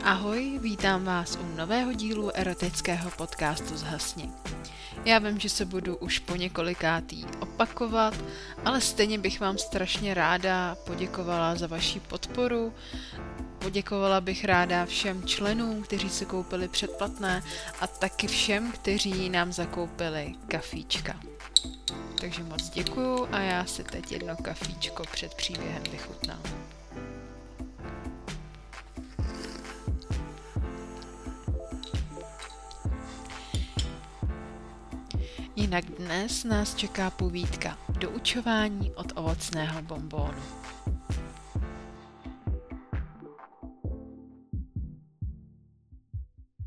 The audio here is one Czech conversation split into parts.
Ahoj, vítám vás u nového dílu erotického podcastu Zhasni. Já vím, že se budu už po několikátý opakovat, ale stejně bych vám strašně ráda poděkovala za vaši podporu. Poděkovala bych ráda všem členům, kteří si koupili předplatné a taky všem, kteří nám zakoupili kafíčka. Takže moc děkuju a já si teď jedno kafíčko před příběhem vychutnám. Jinak dnes nás čeká povídka Doučování od ovocného bombónu.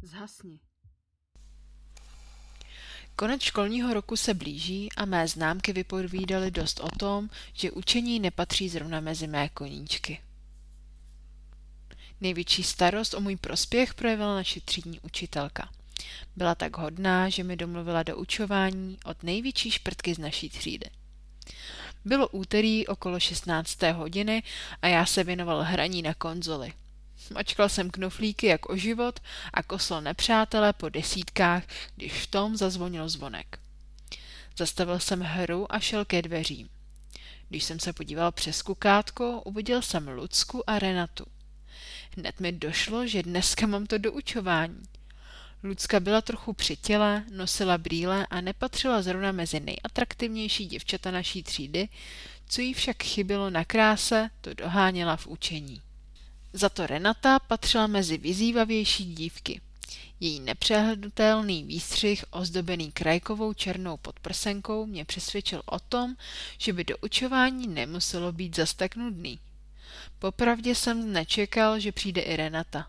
Zhasni. Konec školního roku se blíží a mé známky vypovídaly dost o tom, že učení nepatří zrovna mezi mé koníčky. Největší starost o můj prospěch projevila naše třídní učitelka – byla tak hodná, že mi domluvila do učování od největší šprtky z naší třídy. Bylo úterý okolo 16. hodiny a já se věnoval hraní na konzoli. Mačkal jsem knoflíky jak o život a kosl nepřátelé po desítkách, když v tom zazvonil zvonek. Zastavil jsem hru a šel ke dveřím. Když jsem se podíval přes kukátko, uviděl jsem Lucku a Renatu. Hned mi došlo, že dneska mám to doučování. Lucka byla trochu přitěla, nosila brýle a nepatřila zrovna mezi nejatraktivnější děvčata naší třídy, co jí však chybilo na kráse, to doháněla v učení. Za to Renata patřila mezi vyzývavější dívky. Její nepřehlednutelný výstřih ozdobený krajkovou černou podprsenkou mě přesvědčil o tom, že by do učování nemuselo být zas tak nudný. Popravdě jsem nečekal, že přijde i Renata.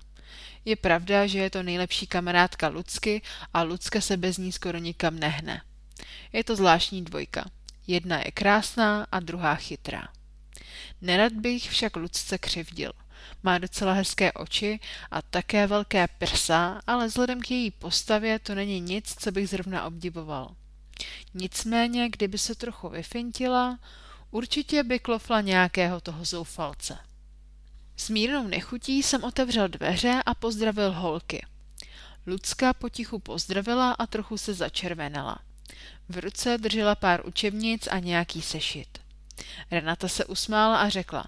Je pravda, že je to nejlepší kamarádka Lucky a Lucka se bez ní skoro nikam nehne. Je to zvláštní dvojka. Jedna je krásná a druhá chytrá. Nerad bych však Lucce křivdil. Má docela hezké oči a také velké prsa, ale vzhledem k její postavě to není nic, co bych zrovna obdivoval. Nicméně, kdyby se trochu vyfintila, určitě by klofla nějakého toho zoufalce. S mírnou nechutí jsem otevřel dveře a pozdravil holky. Lucka potichu pozdravila a trochu se začervenala. V ruce držela pár učebnic a nějaký sešit. Renata se usmála a řekla.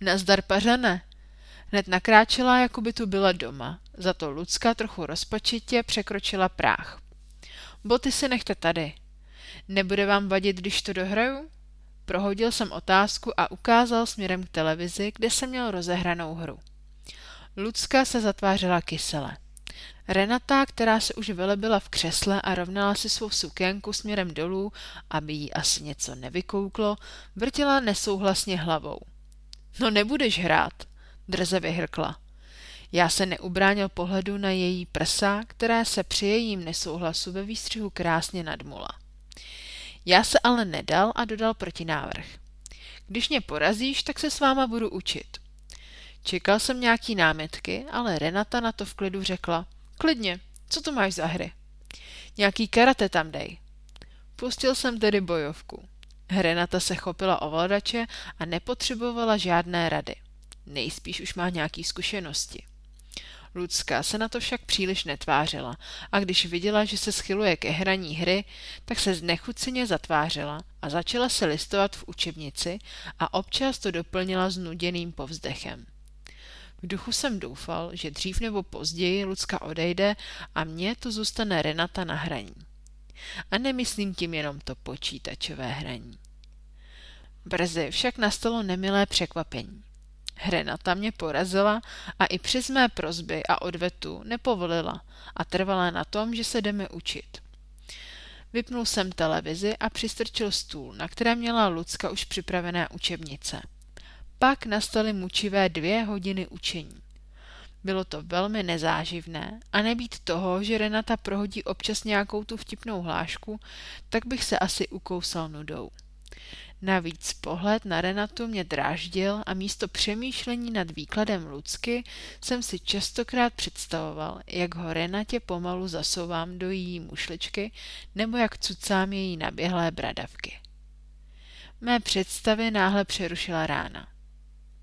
Nazdar pařane. Hned nakráčela, jako by tu byla doma. Za to Lucka trochu rozpačitě překročila práh. Boty si nechte tady. Nebude vám vadit, když to dohraju? Prohodil jsem otázku a ukázal směrem k televizi, kde jsem měl rozehranou hru. Lucka se zatvářela kysele. Renata, která se už vylebila v křesle a rovnala si svou sukénku směrem dolů, aby jí asi něco nevykouklo, vrtila nesouhlasně hlavou. No nebudeš hrát, drze vyhrkla. Já se neubránil pohledu na její prsa, která se při jejím nesouhlasu ve výstřihu krásně nadmula. Já se ale nedal a dodal protinávrh. Když mě porazíš, tak se s váma budu učit. Čekal jsem nějaký námitky, ale Renata na to v klidu řekla. Klidně, co to máš za hry? Nějaký karate tam dej. Pustil jsem tedy bojovku. Renata se chopila ovladače a nepotřebovala žádné rady. Nejspíš už má nějaký zkušenosti. Lucka se na to však příliš netvářila a když viděla, že se schyluje ke hraní hry, tak se znechuceně zatvářela a začala se listovat v učebnici a občas to doplnila znuděným povzdechem. V duchu jsem doufal, že dřív nebo později Lucka odejde a mně to zůstane Renata na hraní. A nemyslím tím jenom to počítačové hraní. Brzy však nastalo nemilé překvapení. Hrenata mě porazila a i přes mé prozby a odvetu nepovolila a trvala na tom, že se jdeme učit. Vypnul jsem televizi a přistrčil stůl, na kterém měla Lucka už připravené učebnice. Pak nastaly mučivé dvě hodiny učení. Bylo to velmi nezáživné a nebýt toho, že Renata prohodí občas nějakou tu vtipnou hlášku, tak bych se asi ukousal nudou. Navíc pohled na Renatu mě dráždil a místo přemýšlení nad výkladem Lucky jsem si častokrát představoval, jak ho Renatě pomalu zasouvám do její mušličky nebo jak cucám její naběhlé bradavky. Mé představy náhle přerušila rána.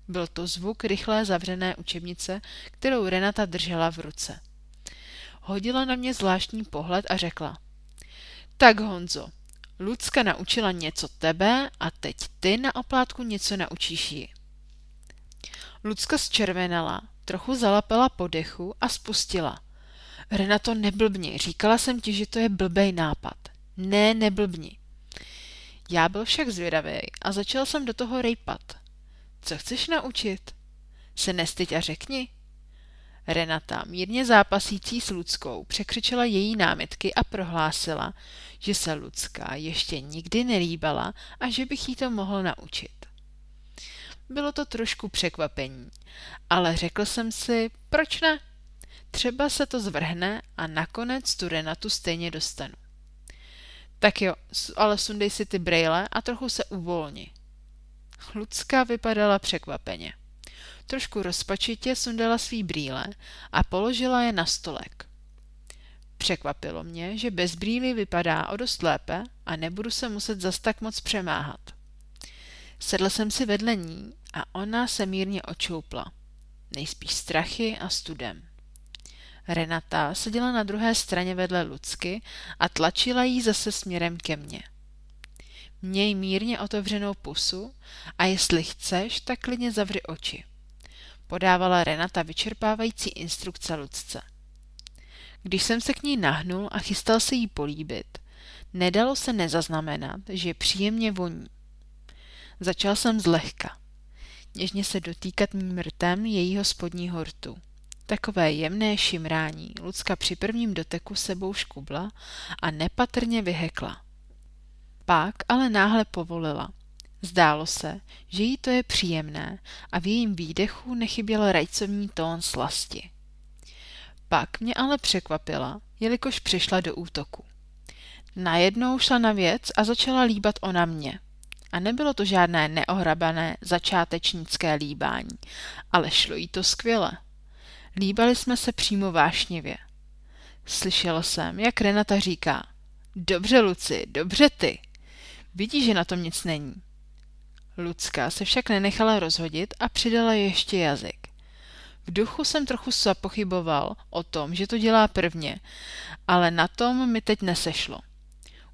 Byl to zvuk rychlé zavřené učebnice, kterou Renata držela v ruce. Hodila na mě zvláštní pohled a řekla. Tak Honzo, Lucka naučila něco tebe a teď ty na oplátku něco naučíš ji. Lucka zčervenala, trochu zalapela po dechu a spustila. Renato, neblbni, říkala jsem ti, že to je blbej nápad. Ne, neblbni. Já byl však zvědavý a začal jsem do toho rejpat. Co chceš naučit? Se nestyď a řekni. Renata, mírně zápasící s Luckou, překřičela její námitky a prohlásila, že se Lucka ještě nikdy nelíbala a že bych jí to mohl naučit. Bylo to trošku překvapení, ale řekl jsem si, proč ne? Třeba se to zvrhne a nakonec tu Renatu stejně dostanu. Tak jo, ale sundej si ty brejle a trochu se uvolni. Lucka vypadala překvapeně. Trošku rozpačitě sundala svý brýle a položila je na stolek. Překvapilo mě, že bez brýly vypadá o dost lépe a nebudu se muset zas tak moc přemáhat. Sedl jsem si vedle ní a ona se mírně očoupla. Nejspíš strachy a studem. Renata seděla na druhé straně vedle Lucky a tlačila jí zase směrem ke mně. Měj mírně otevřenou pusu a jestli chceš, tak klidně zavři oči. Podávala Renata vyčerpávající instrukce Lucce. Když jsem se k ní nahnul a chystal se jí políbit, nedalo se nezaznamenat, že příjemně voní. Začal jsem zlehka. Něžně se dotýkat mým rtem jejího spodního rtu. Takové jemné šimrání Lucka při prvním doteku sebou škubla a nepatrně vyhekla. Pak ale náhle povolila. Zdálo se, že jí to je příjemné a v jejím výdechu nechyběl rajcovní tón slasti. Pak mě ale překvapila, jelikož přišla do útoku. Najednou šla na věc a začala líbat ona mě. A nebylo to žádné neohrabané začátečnické líbání, ale šlo jí to skvěle. Líbali jsme se přímo vášnivě. Slyšela jsem, jak Renata říká, dobře, Luci, dobře ty. Vidíš, že na tom nic není. Lucka se však nenechala rozhodit a přidala ještě jazyk. V duchu jsem trochu pochyboval o tom, že to dělá prvně, ale na tom mi teď nesešlo.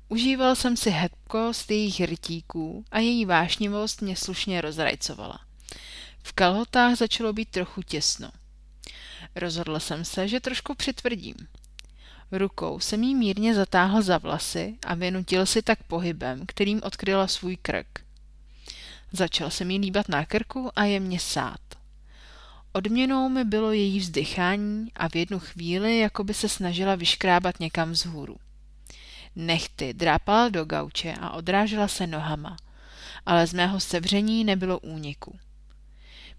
Užíval jsem si hebkost jejich rytíků a její vášnivost mě slušně rozrajcovala. V kalhotách začalo být trochu těsno. Rozhodl jsem se, že trošku přitvrdím. Rukou jsem jí mírně zatáhl za vlasy a vynutil si tak pohybem, kterým odkryla svůj krk. Začal jsem jí líbat na krku a jemně sát. Odměnou mi bylo její vzdychání a v jednu chvíli jako by se snažila vyškrábat někam vzhůru. Nechty drápala do gauče a odrážela se nohama, ale z mého sevření nebylo úniku.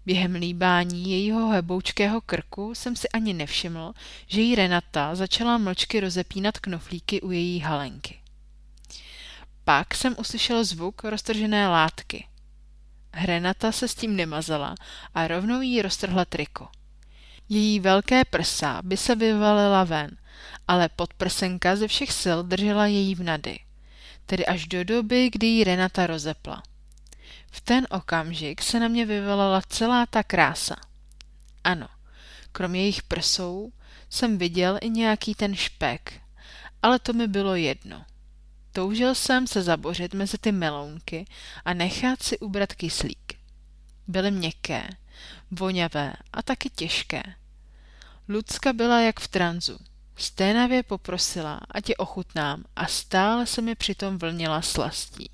Během líbání jejího heboučkého krku jsem si ani nevšiml, že jí Renata začala mlčky rozepínat knoflíky u její halenky. Pak jsem uslyšel zvuk roztržené látky. Renata se s tím nemazala a rovnou jí roztrhla triko. Její velké prsa by se vyvalila ven, ale podprsenka ze všech sil držela její vnady, tedy až do doby, kdy jí Renata rozepla. V ten okamžik se na mě vyvalila celá ta krása. Ano, krom jejich prsou jsem viděl i nějaký ten špek, ale to mi bylo jedno. Toužil jsem se zabořit mezi ty melounky a nechat si ubrat kyslík. Byly měkké, voňavé a taky těžké. Lucka byla jak v tranzu. Sténavě poprosila, ať je ochutnám a stále se mi přitom vlnila slastí.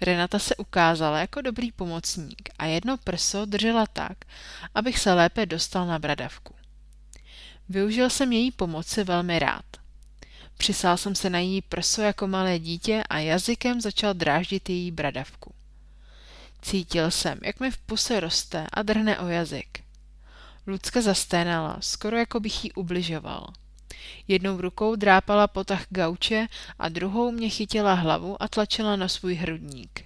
Renata se ukázala jako dobrý pomocník a jedno prso držela tak, abych se lépe dostal na bradavku. Využil jsem její pomoci velmi rád. Přisál jsem se na její prso jako malé dítě a jazykem začal dráždit její bradavku. Cítil jsem, jak mi v puse roste a drhne o jazyk. Lucka zasténala, skoro jako bych jí ubližoval. Jednou rukou drápala potah gauče a druhou mě chytila hlavu a tlačila na svůj hrudník.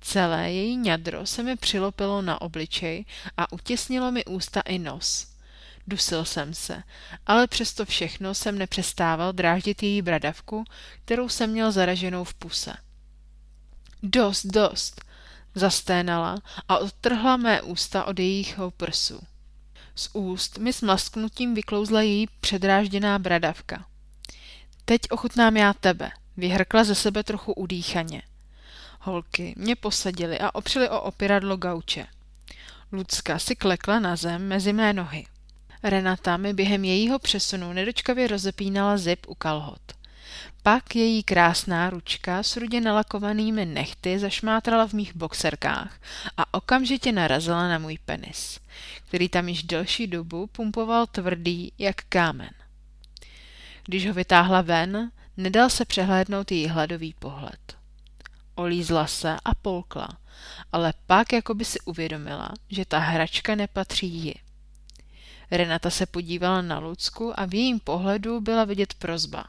Celé její ňadro se mi přilopilo na obličej a utěsnilo mi ústa i nos. Dusil jsem se, ale přesto všechno jsem nepřestával dráždit její bradavku, kterou jsem měl zaraženou v puse. Dost, dost, Zasténala a odtrhla mé ústa od jejího prsu. Z úst mi s masknutím vyklouzla její předrážděná bradavka. Teď ochutnám já tebe, vyhrkla ze sebe trochu udýchaně. Holky mě posadili a opřeli o opěradlo gauče. Lucka si klekla na zem mezi mé nohy. Renata mi během jejího přesunu nedočkavě rozepínala zip u kalhot. Pak její krásná ručka s rudě nalakovanými nechty zašmátrala v mých boxerkách a okamžitě narazila na můj penis, který tam již delší dobu pumpoval tvrdý jak kámen. Když ho vytáhla ven, nedal se přehlédnout její hladový pohled. Olízla se a polkla, ale pak jako by si uvědomila, že ta hračka nepatří jí. Renata se podívala na Lucku a v jejím pohledu byla vidět prozba.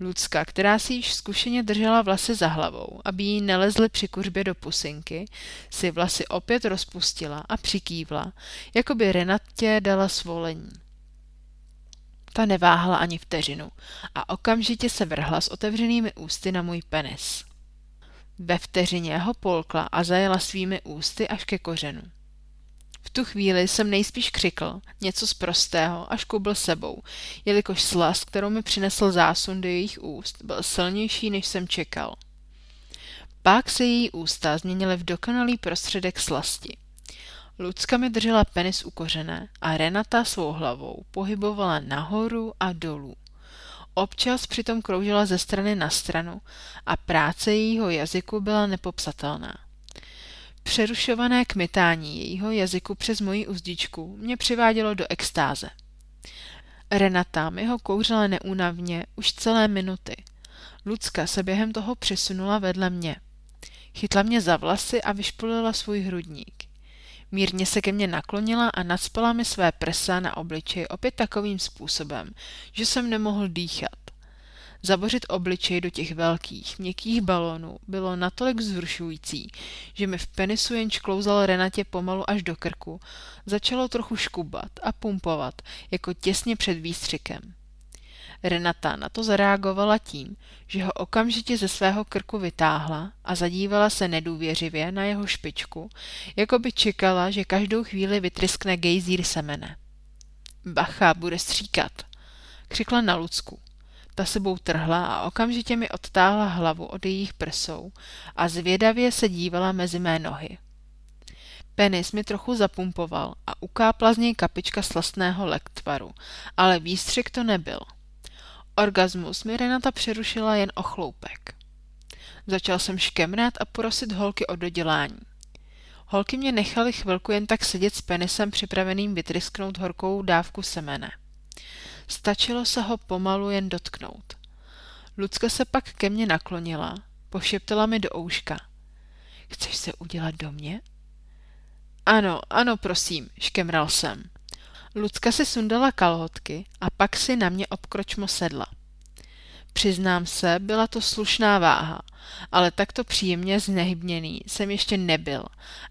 Lucka, která si již zkušeně držela vlasy za hlavou, aby jí nelezly při kuřbě do pusinky, si vlasy opět rozpustila a přikývla, jako by Renatě dala svolení. Ta neváhala ani vteřinu a okamžitě se vrhla s otevřenými ústy na můj penis. Ve vteřině ho polkla a zajela svými ústy až ke kořenu. V tu chvíli jsem nejspíš křikl, něco z prostého, až kubl sebou, jelikož slast, kterou mi přinesl zásun do jejich úst, byl silnější, než jsem čekal. Pak se její ústa změnily v dokonalý prostředek slasti. Lucka mi držela penis ukořené a Renata svou hlavou pohybovala nahoru a dolů. Občas přitom kroužila ze strany na stranu a práce jejího jazyku byla nepopsatelná. Přerušované kmitání jejího jazyku přes moji uzdičku mě přivádělo do extáze. Renata mi ho kouřila neúnavně už celé minuty. Lucka se během toho přesunula vedle mě. Chytla mě za vlasy a vyšpolila svůj hrudník. Mírně se ke mně naklonila a nadspala mi své prsa na obličej opět takovým způsobem, že jsem nemohl dýchat. Zabořit obličej do těch velkých, měkkých balónů bylo natolik vzrušující, že mi v penisu jen šklouzal Renatě pomalu až do krku, začalo trochu škubat a pumpovat, jako těsně před výstřikem. Renata na to zareagovala tím, že ho okamžitě ze svého krku vytáhla a zadívala se nedůvěřivě na jeho špičku, jako by čekala, že každou chvíli vytryskne gejzír semene. Bacha, bude stříkat, křikla na Lucku. Ta sebou trhla a okamžitě mi odtáhla hlavu od jejich prsou a zvědavě se dívala mezi mé nohy. Penis mi trochu zapumpoval a ukápla z něj kapička slastného lektvaru, ale výstřik to nebyl. Orgasmus mi Renata přerušila jen o chloupek. Začal jsem škemrat a prosit holky o dodělání. Holky mě nechaly chvilku jen tak sedět s penisem připraveným vytrysknout horkou dávku semene. Stačilo se ho pomalu jen dotknout. Lucka se pak ke mně naklonila, pošeptala mi do ouška. Chceš se udělat do mě? Ano, ano, prosím, škemral jsem. Lucka si sundala kalhotky a pak si na mě obkročmo sedla. Přiznám se, byla to slušná váha, ale takto příjemně znehybněný jsem ještě nebyl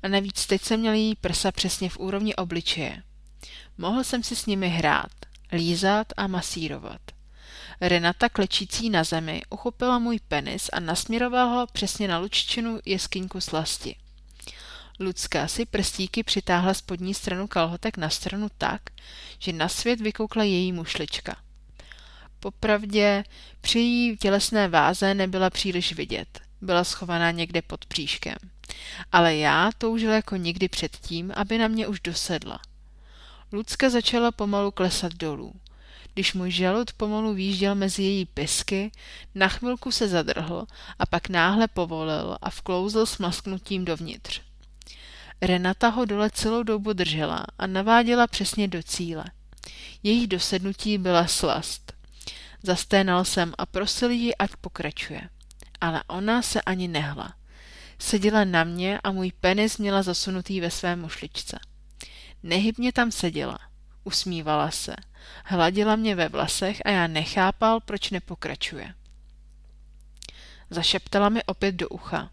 a navíc teď jsem měl její prsa přesně v úrovni obličeje. Mohl jsem si s nimi hrát, lízat a masírovat. Renata klečící na zemi uchopila můj penis a nasměrovala ho přesně na luččinu jeskyňku slasti. Lucka si prstíky přitáhla spodní stranu kalhotek na stranu tak, že na svět vykoukla její mušlička. Popravdě při její tělesné váze nebyla příliš vidět, byla schovaná někde pod příškem. Ale já toužila jako nikdy předtím, aby na mě už dosedla. Lucka začala pomalu klesat dolů. Když můj žalud pomalu výjížděl mezi její pisky, na chvilku se zadrhl a pak náhle povolil a vklouzl s masknutím dovnitř. Renata ho dole celou dobu držela a naváděla přesně do cíle. Jejich dosednutí byla slast. Zasténal jsem a prosil ji, ať pokračuje. Ale ona se ani nehla. Seděla na mě a můj penis měla zasunutý ve své mušličce. Nehybně tam seděla. Usmívala se. Hladila mě ve vlasech a já nechápal, proč nepokračuje. Zašeptala mi opět do ucha.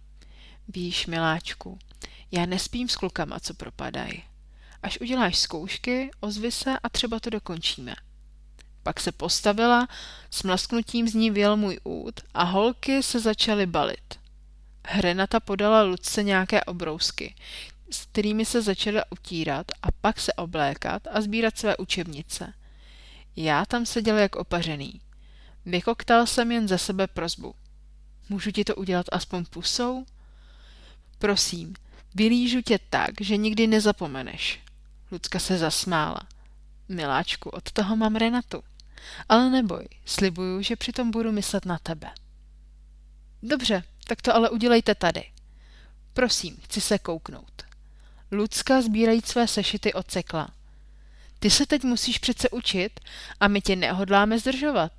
Víš, miláčku, já nespím s klukama, co propadají. Až uděláš zkoušky, ozvi se a třeba to dokončíme. Pak se postavila, s mlasknutím z ní vyjel můj út a holky se začaly balit. Renata podala Lucce nějaké obrousky, s kterými se začala utírat a pak se oblékat a sbírat své učebnice. Já tam seděl jak opařený. Vykoktal jsem jen za sebe prozbu. Můžu ti to udělat aspoň pusou? Prosím, vylížu tě tak, že nikdy nezapomeneš. Lucka se zasmála. Miláčku, od toho mám Renatu. Ale neboj, slibuju, že přitom budu myslet na tebe. Dobře, tak to ale udělejte tady. Prosím, chci se kouknout. Lucka sbírají své sešity odsekla. Ty se teď musíš přece učit a my tě nehodláme zdržovat.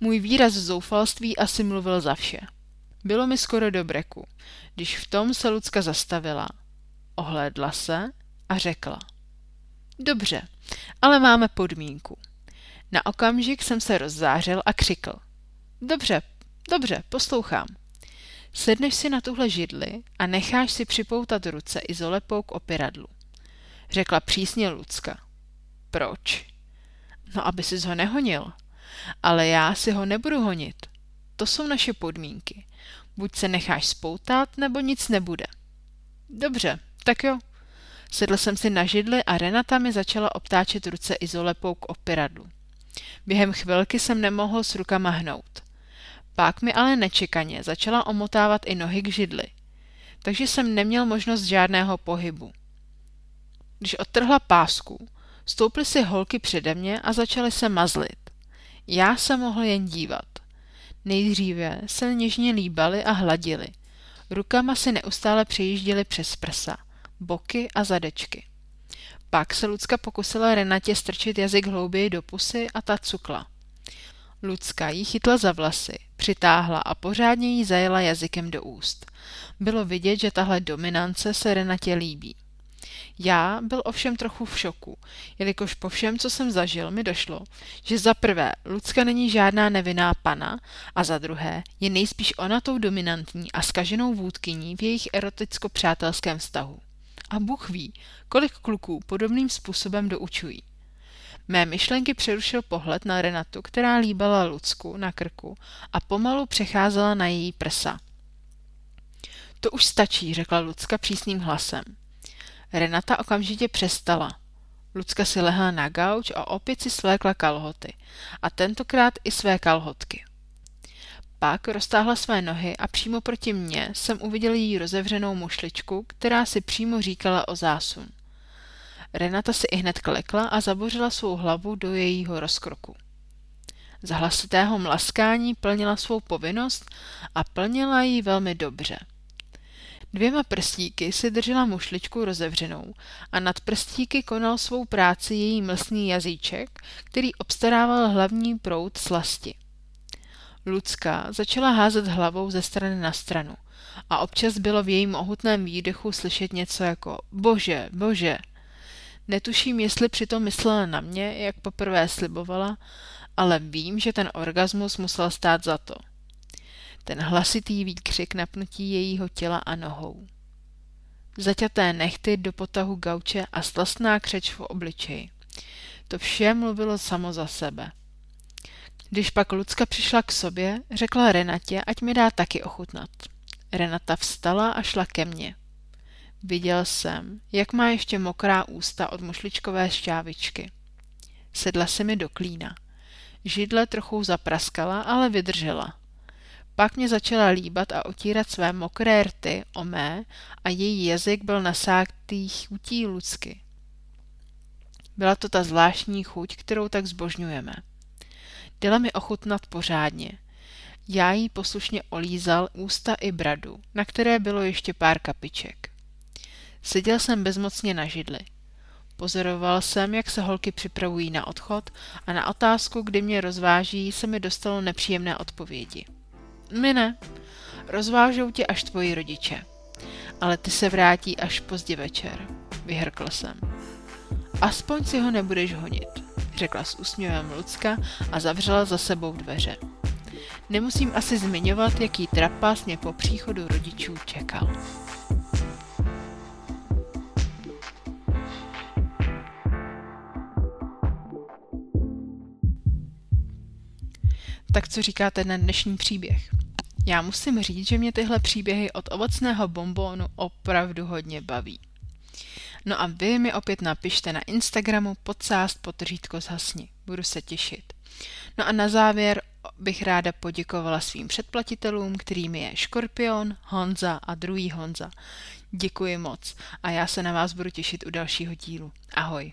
Můj výraz zoufalství asi mluvil za vše. Bylo mi skoro do breku, když v tom se Lucka zastavila. Ohlédla se a řekla. Dobře, ale máme podmínku. Na okamžik jsem se rozzářil a křikl. Dobře, dobře, poslouchám. Sedneš si na tuhle židli a necháš si připoutat ruce izolepou k opěradlu. Řekla přísně Lucka. Proč? No, aby si ho nehonil. Ale já si ho nebudu honit. To jsou naše podmínky. Buď se necháš spoutat, nebo nic nebude. Dobře, tak jo. Sedl jsem si na židli a Renata mi začala obtáčet ruce izolepou k opěradlu. Během chvilky jsem nemohl s rukama hnout. Pak mi ale nečekaně začala omotávat i nohy k židli, takže jsem neměl možnost žádného pohybu. Když odtrhla pásku, stouply si holky přede mě a začaly se mazlit. Já se mohl jen dívat. Nejdříve se něžně líbali a hladili. Rukama si neustále přejížděli přes prsa, boky a zadečky. Pak se Lucka pokusila Renatě strčit jazyk hlouběji do pusy a ta cukla. Lucka jí chytla za vlasy, přitáhla a pořádně jí zajela jazykem do úst. Bylo vidět, že tahle dominance se Renatě líbí. Já byl ovšem trochu v šoku, jelikož po všem, co jsem zažil, mi došlo, že za prvé Lucka není žádná nevinná pana a za druhé je nejspíš ona tou dominantní a skaženou vůdkyní v jejich eroticko-přátelském vztahu. A Bůh ví, kolik kluků podobným způsobem doučují. Mé myšlenky přerušil pohled na Renatu, která líbala Lucku na krku a pomalu přecházela na její prsa. To už stačí, řekla Lucka přísným hlasem. Renata okamžitě přestala. Lucka si lehla na gauč a opět si svlékla kalhoty. A tentokrát i své kalhotky. Pak roztáhla své nohy a přímo proti mně jsem uviděl její rozevřenou mušličku, která si přímo říkala o zásun. Renata si hned klekla a zabořila svou hlavu do jejího rozkroku. Z hlasitého mlaskání plnila svou povinnost a plnila ji velmi dobře. Dvěma prstíky si držela mušličku rozevřenou a nad prstíky konal svou práci její mlsný jazyček, který obstarával hlavní proud slasti. Lucka začala házet hlavou ze strany na stranu a občas bylo v jejím mohutném výdechu slyšet něco jako bože, bože. Netuším, jestli přitom myslela na mě, jak poprvé slibovala, ale vím, že ten orgasmus musel stát za to. Ten hlasitý výkřik napnutí jejího těla a nohou. Zaťaté nechty do potahu gauče a slastná křeč v obličeji. To vše mluvilo samo za sebe. Když pak Lucka přišla k sobě, řekla Renatě, ať mi dá taky ochutnat. Renata vstala a šla ke mně. Viděl jsem, jak má ještě mokrá ústa od mušličkové šťávičky. Sedla se mi do klína. Židle trochu zapraskala, ale vydržela. Pak mě začala líbat a otírat své mokré rty o mé a její jazyk byl nasátý chutí Lucky. Byla to ta zvláštní chuť, kterou tak zbožňujeme. Dala mi ochutnat pořádně. Já jí poslušně olízal ústa i bradu, na které bylo ještě pár kapiček. Seděl jsem bezmocně na židli. Pozoroval jsem, jak se holky připravují na odchod a na otázku, kdy mě rozváží, se mi dostalo nepříjemné odpovědi. My ne. Rozvážou tě až tvoji rodiče. Ale ty se vrátí až pozdě večer, vyhrkl jsem. Aspoň si ho nebudeš honit, řekla s úsměvem Lucka a zavřela za sebou dveře. Nemusím asi zmiňovat, jaký trapas mě po příchodu rodičů čekal. Tak co říkáte na dnešní příběh? Já musím říct, že mě tyhle příběhy od ovocného bombónu opravdu hodně baví. No a vy mi opět napište na Instagramu podsást potržítko zhasni. Budu se těšit. No a na závěr bych ráda poděkovala svým předplatitelům, kterými je Škorpion, Honza a druhý Honza. Děkuji moc a já se na vás budu těšit u dalšího dílu. Ahoj.